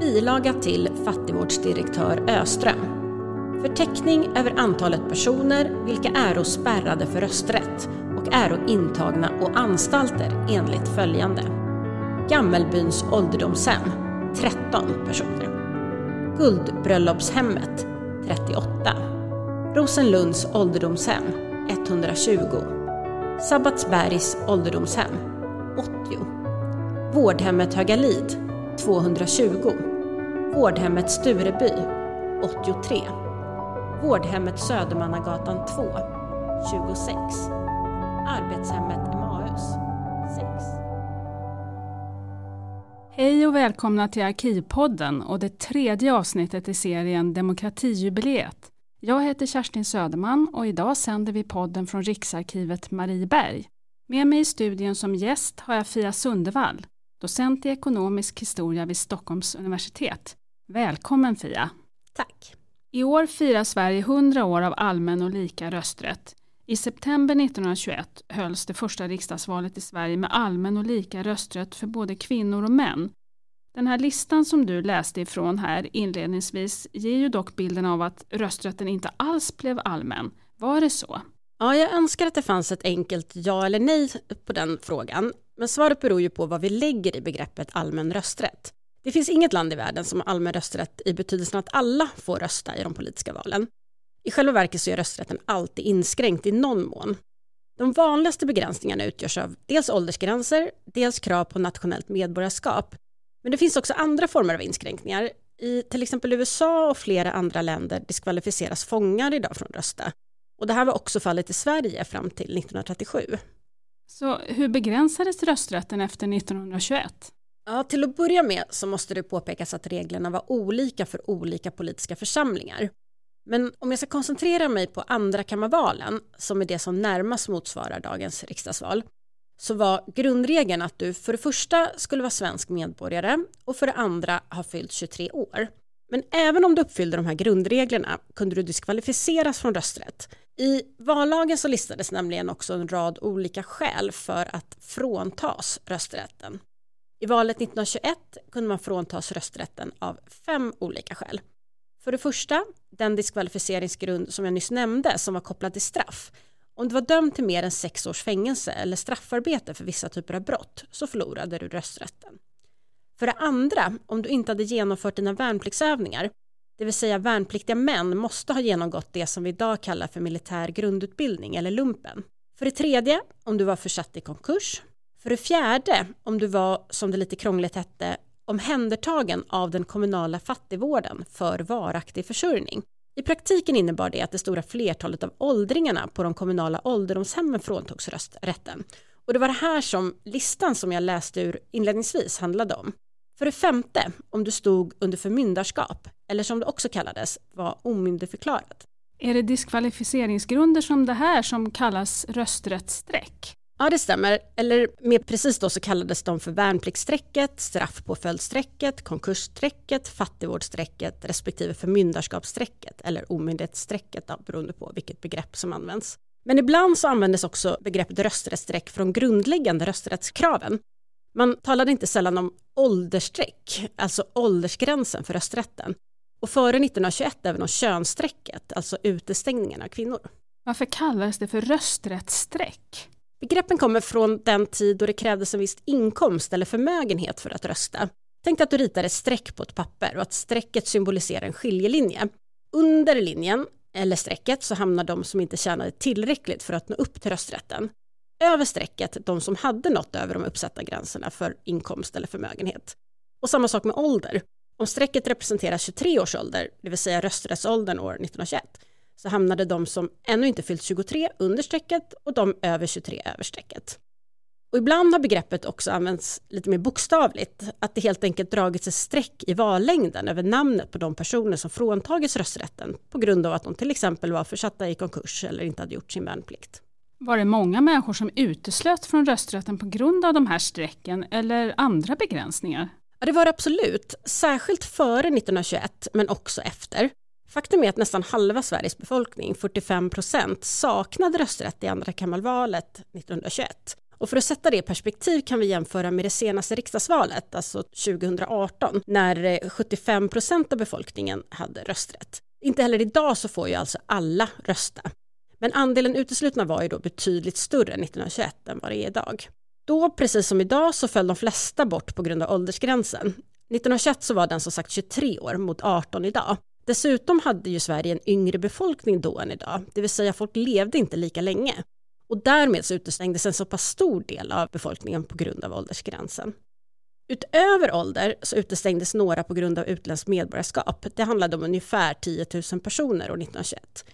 Bilaga till fattigvårdsdirektör Öström. Förteckning över antalet personer vilka är spärrade för rösträtt och är intagna och anstalter enligt följande. Gammelbyns ålderdomshem 13 personer. Guldbröllopshemmet 38. Rosenlunds ålderdomshem 120. Sabbatsbergs ålderdomshem 80. Vårdhemmet Högalid 220. Vårdhemmet Stureby 83. Vårdhemmet Södermannagatan 2 26. Arbetshemmet Emmaus 6. Hej och välkomna till Arkivpodden och det tredje avsnittet i serien Demokratijubileet. Jag heter Kerstin Söderman och idag sänder vi podden från Riksarkivet Marieberg. Med mig i studion som gäst har jag Fia Sundevall, docent i ekonomisk historia vid Stockholms universitet. Välkommen Fia! Tack! I år firar Sverige 100 år av allmän och lika rösträtt. I september 1921 hölls det första riksdagsvalet i Sverige med allmän och lika rösträtt för både kvinnor och män. Den här listan som du läste ifrån här inledningsvis ger ju dock bilden av att rösträtten inte alls blev allmän. Var det så? Ja, jag önskar att det fanns ett enkelt ja eller nej på den frågan. Men svaret beror ju på vad vi lägger i begreppet allmän rösträtt. Det finns inget land i världen som har allmän rösträtt i betydelsen att alla får rösta i de politiska valen. I själva verket så är rösträtten alltid inskränkt i någon mån. De vanligaste begränsningarna utgörs av dels åldersgränser, dels krav på nationellt medborgarskap. Men det finns också andra former av inskränkningar. I till exempel USA och flera andra länder diskvalificeras fångar idag från att rösta. Och det här var också fallet i Sverige fram till 1937. Så hur begränsades rösträtten efter 1921? Ja, till att börja med så måste det påpekas att reglerna var olika för olika politiska församlingar. Men om jag ska koncentrera mig på andrakammarvalen, som är det som närmast motsvarar dagens riksdagsval, så var grundregeln att du för det första skulle vara svensk medborgare och för det andra ha fyllt 23 år. Men även om du uppfyllde de här grundreglerna kunde du diskvalificeras från rösträtt. I vallagen så listades nämligen också en rad olika skäl för att fråntas rösträtten. I valet 1921 kunde man fråntas rösträtten av fem olika skäl. För det första, den diskvalificeringsgrund som jag nyss nämnde som var kopplad till straff. Om du var dömd till mer än sex års fängelse eller straffarbete för vissa typer av brott så förlorade du rösträtten. För det andra, om du inte hade genomfört dina värnpliktsövningar, det vill säga värnpliktiga män måste ha genomgått det som vi idag kallar för militär grundutbildning eller lumpen. För det tredje, om du var försatt i konkurs. För det fjärde, om du var, som det lite krångligt hette, omhändertagen av den kommunala fattigvården för varaktig försörjning. I praktiken innebar det att det stora flertalet av åldringarna på de kommunala ålderdomshemmen fråntogs rösträtten. Och det var det här som listan som jag läste ur inledningsvis handlade om. För det femte, om du stod under förmyndarskap, eller som det också kallades, var omyndigförklarad. Är det diskvalificeringsgrunder som det här som kallas rösträttsstreck? Ja, det stämmer. Eller mer precis då så kallades de för värnpliktsstrecket, straffpåföljdsstrecket, konkursstrecket, fattigvårdsstrecket respektive förmyndarskapsstrecket eller omyndighetsstrecket då, beroende på vilket begrepp som används. Men ibland så användes också begreppet rösträttsstreck från grundläggande rösträttskraven. Man talade inte sällan om åldersstreck, alltså åldersgränsen för rösträtten. Och före 1921 även om könsstrecket, alltså utestängningen av kvinnor. Varför kallades det för rösträttsstreck? Begreppen kommer från den tid då det krävdes en viss inkomst eller förmögenhet för att rösta. Tänk att du ritar ett streck på ett papper och att strecket symboliserar en skiljelinje. Under linjen, eller strecket, så hamnar de som inte tjänade tillräckligt för att nå upp till rösträtten. Över strecket de som hade nått över de uppsatta gränserna för inkomst eller förmögenhet. Och samma sak med ålder. Om strecket representerar 23 års ålder, det vill säga rösträttsåldern år 1921, så hamnade de som ännu inte fyllt 23 under strecket och de över 23 över strecket. Och ibland har begreppet också använts lite mer bokstavligt, att det helt enkelt dragits ett streck i vallängden över namnet på de personer som fråntagits rösträtten på grund av att de till exempel var försatta i konkurs eller inte hade gjort sin värnplikt. Var det många människor som uteslöt från rösträtten på grund av de här strecken eller andra begränsningar? Ja, det var det absolut, särskilt före 1921 men också efter. Faktum är att nästan halva Sveriges befolkning, 45 procent, saknade rösträtt i andrakammarvalet 1921. Och för att sätta det i perspektiv kan vi jämföra med det senaste riksdagsvalet, alltså 2018, när eh, 75 procent av befolkningen hade rösträtt. Inte heller idag så får ju alltså alla rösta. Men andelen uteslutna var ju då betydligt större 1921 än vad det är idag. Då, precis som idag, så föll de flesta bort på grund av åldersgränsen. 1921 så var den som sagt 23 år mot 18 idag. Dessutom hade ju Sverige en yngre befolkning då än idag, det vill säga folk levde inte lika länge. Och därmed så utestängdes en så pass stor del av befolkningen på grund av åldersgränsen. Utöver ålder så utestängdes några på grund av utländskt medborgarskap. Det handlade om ungefär 10 000 personer år 1921.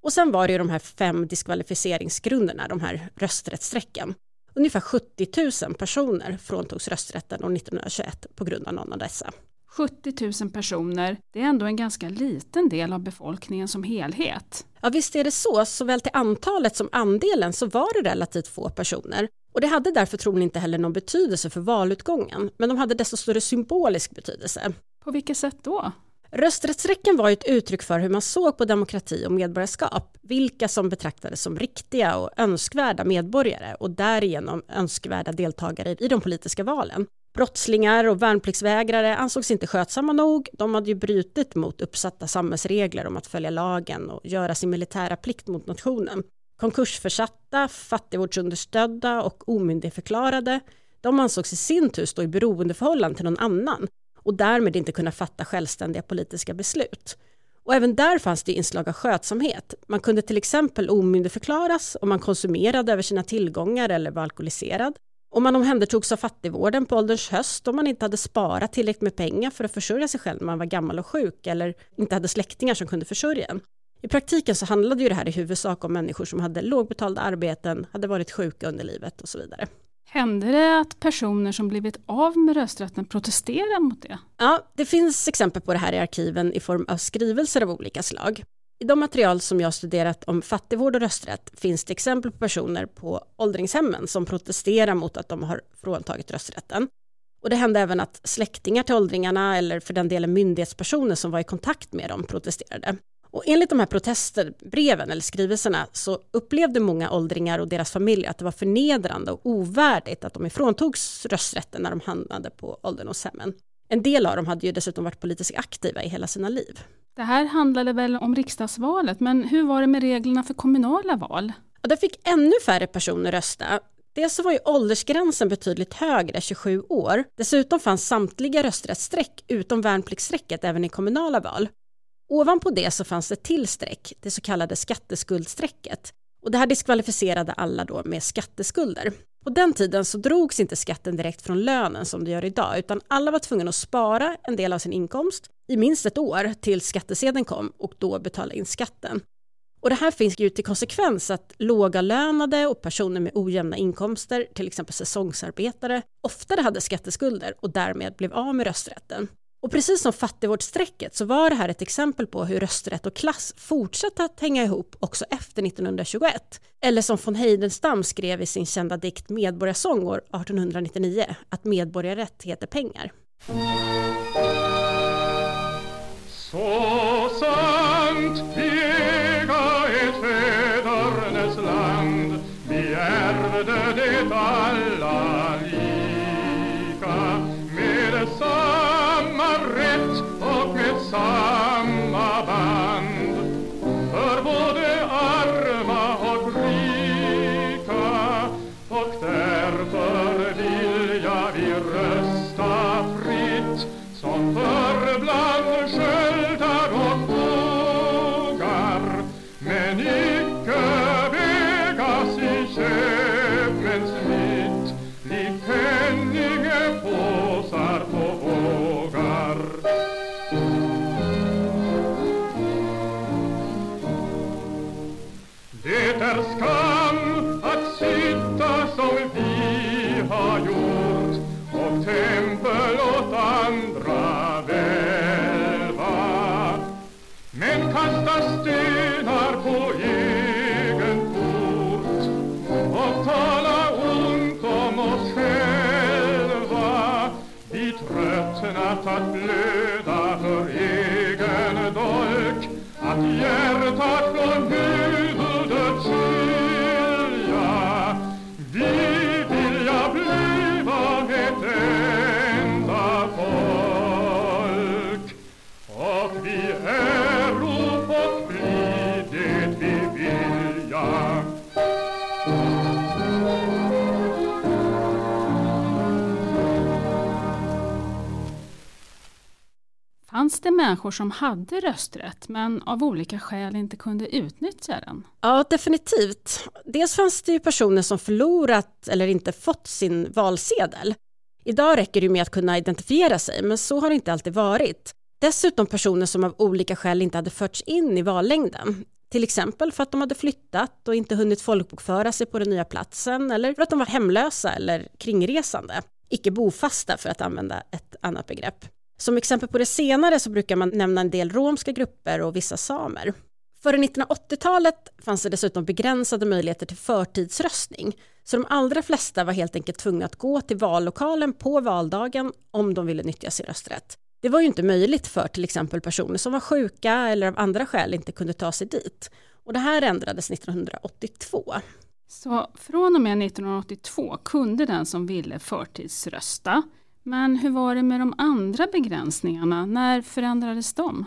Och sen var det ju de här fem diskvalificeringsgrunderna, de här rösträttsstrecken. Ungefär 70 000 personer fråntogs rösträtten år 1921 på grund av någon av dessa. 70 000 personer, det är ändå en ganska liten del av befolkningen som helhet. Ja visst är det så, såväl till antalet som andelen så var det relativt få personer. Och det hade därför troligen inte heller någon betydelse för valutgången, men de hade desto större symbolisk betydelse. På vilket sätt då? Rösträttsräcken var ett uttryck för hur man såg på demokrati och medborgarskap, vilka som betraktades som riktiga och önskvärda medborgare och därigenom önskvärda deltagare i de politiska valen. Brottslingar och värnpliktsvägrare ansågs inte skötsamma nog. De hade ju brutit mot uppsatta samhällsregler om att följa lagen och göra sin militära plikt mot nationen. Konkursförsatta, fattigvårdsunderstödda och omyndigförklarade, de ansågs i sin tur stå i beroendeförhållande till någon annan och därmed inte kunna fatta självständiga politiska beslut. Och även där fanns det inslag av skötsamhet. Man kunde till exempel omyndigförklaras om man konsumerade över sina tillgångar eller var alkoholiserad. Om man omhändertogs av fattigvården på ålderns höst om man inte hade sparat tillräckligt med pengar för att försörja sig själv när man var gammal och sjuk eller inte hade släktingar som kunde försörja en. I praktiken så handlade ju det här i huvudsak om människor som hade lågbetalda arbeten, hade varit sjuka under livet och så vidare. Hände det att personer som blivit av med rösträtten protesterar mot det? Ja, det finns exempel på det här i arkiven i form av skrivelser av olika slag. I de material som jag studerat om fattigvård och rösträtt finns det exempel på personer på åldringshemmen som protesterar mot att de har fråntagit rösträtten. Och det hände även att släktingar till åldringarna eller för den delen myndighetspersoner som var i kontakt med dem protesterade. Och enligt de här protestbreven eller skrivelserna så upplevde många åldringar och deras familjer att det var förnedrande och ovärdigt att de ifråntogs rösträtten när de hamnade på ålderdomshemmen. En del av dem hade ju dessutom varit politiskt aktiva i hela sina liv. Det här handlade väl om riksdagsvalet, men hur var det med reglerna för kommunala val? Och där fick ännu färre personer rösta. Dels så var ju åldersgränsen betydligt högre, 27 år. Dessutom fanns samtliga rösträttsstreck utom värnpliktsstrecket även i kommunala val. Ovanpå det så fanns det till streck, det så kallade skatteskuldstrecket. Och det här diskvalificerade alla då med skatteskulder. På den tiden så drogs inte skatten direkt från lönen som det gör idag, utan alla var tvungna att spara en del av sin inkomst i minst ett år tills skattesedeln kom och då betala in skatten. Och det här finns ju till konsekvens att lågavlönade och personer med ojämna inkomster, till exempel säsongsarbetare, oftare hade skatteskulder och därmed blev av med rösträtten. Och precis som fattigvårdsstrecket så var det här ett exempel på hur rösträtt och klass fortsatte att hänga ihop också efter 1921. Eller som von Heidenstam skrev i sin kända dikt Medborgarsång år 1899, att medborgarrätt heter pengar. Så sant vi äga ett fädernes land vi ärvde det alla och människor som hade rösträtt men av olika skäl inte kunde utnyttja den? Ja, definitivt. Dels fanns det ju personer som förlorat eller inte fått sin valsedel. Idag räcker det med att kunna identifiera sig, men så har det inte alltid varit. Dessutom personer som av olika skäl inte hade förts in i vallängden. Till exempel för att de hade flyttat och inte hunnit folkbokföra sig på den nya platsen eller för att de var hemlösa eller kringresande. Icke bofasta för att använda ett annat begrepp. Som exempel på det senare så brukar man nämna en del romska grupper och vissa samer. Före 1980-talet fanns det dessutom begränsade möjligheter till förtidsröstning, så de allra flesta var helt enkelt tvungna att gå till vallokalen på valdagen om de ville nyttja sin rösträtt. Det var ju inte möjligt för till exempel personer som var sjuka eller av andra skäl inte kunde ta sig dit. Och det här ändrades 1982. Så från och med 1982 kunde den som ville förtidsrösta. Men hur var det med de andra begränsningarna? När förändrades de?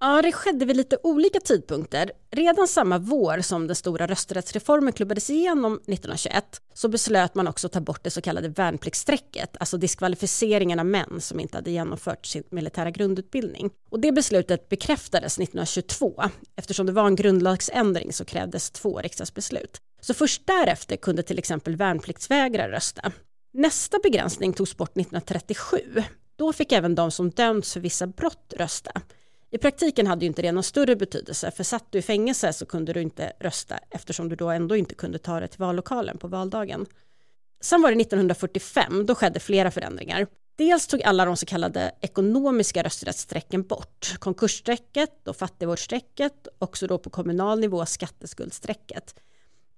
Ja, det skedde vid lite olika tidpunkter. Redan samma vår som den stora rösträttsreformen klubbades igenom 1921 så beslöt man också att ta bort det så kallade värnpliktsstrecket, alltså diskvalificeringen av män som inte hade genomfört sin militära grundutbildning. Och det beslutet bekräftades 1922. Eftersom det var en grundlagsändring så krävdes två riksdagsbeslut. Så först därefter kunde till exempel värnpliktsvägrare rösta. Nästa begränsning togs bort 1937. Då fick även de som dömts för vissa brott rösta. I praktiken hade ju inte det någon större betydelse, för satt du i fängelse så kunde du inte rösta eftersom du då ändå inte kunde ta dig till vallokalen på valdagen. Sen var det 1945, då skedde flera förändringar. Dels tog alla de så kallade ekonomiska rösträttsstrecken bort, konkursstrecket och fattigvårdsstrecket, också då på kommunal nivå skatteskuldstrecket.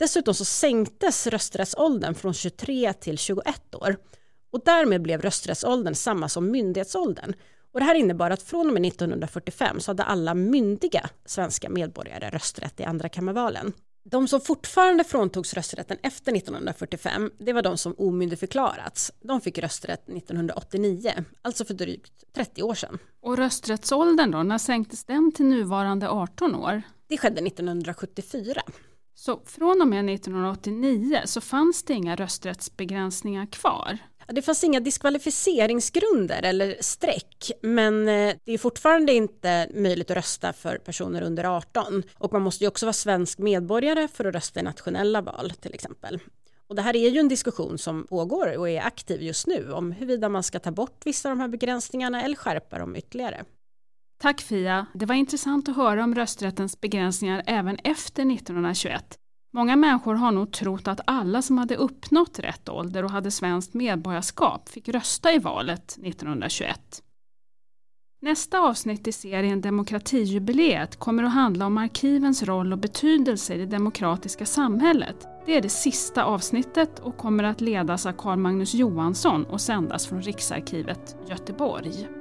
Dessutom så sänktes rösträttsåldern från 23 till 21 år och därmed blev rösträttsåldern samma som myndighetsåldern och det här innebar att från och med 1945 så hade alla myndiga svenska medborgare rösträtt i andrakammarvalen. De som fortfarande fråntogs rösträtten efter 1945, det var de som omyndigförklarats. De fick rösträtt 1989, alltså för drygt 30 år sedan. Och rösträttsåldern då, när sänktes den till nuvarande 18 år? Det skedde 1974. Så från och med 1989 så fanns det inga rösträttsbegränsningar kvar? Det fanns inga diskvalificeringsgrunder eller streck, men eh, det är fortfarande inte möjligt att rösta för personer under 18. Och man måste ju också vara svensk medborgare för att rösta i nationella val till exempel. Och det här är ju en diskussion som pågår och är aktiv just nu om huruvida man ska ta bort vissa av de här begränsningarna eller skärpa dem ytterligare. Tack Fia, det var intressant att höra om rösträttens begränsningar även efter 1921. Många människor har nog trott att alla som hade uppnått rätt ålder och hade svenskt medborgarskap fick rösta i valet 1921. Nästa avsnitt i serien Demokratijubileet kommer att handla om arkivens roll och betydelse i det demokratiska samhället. Det är det sista avsnittet och kommer att ledas av Carl Magnus Johansson och sändas från Riksarkivet Göteborg.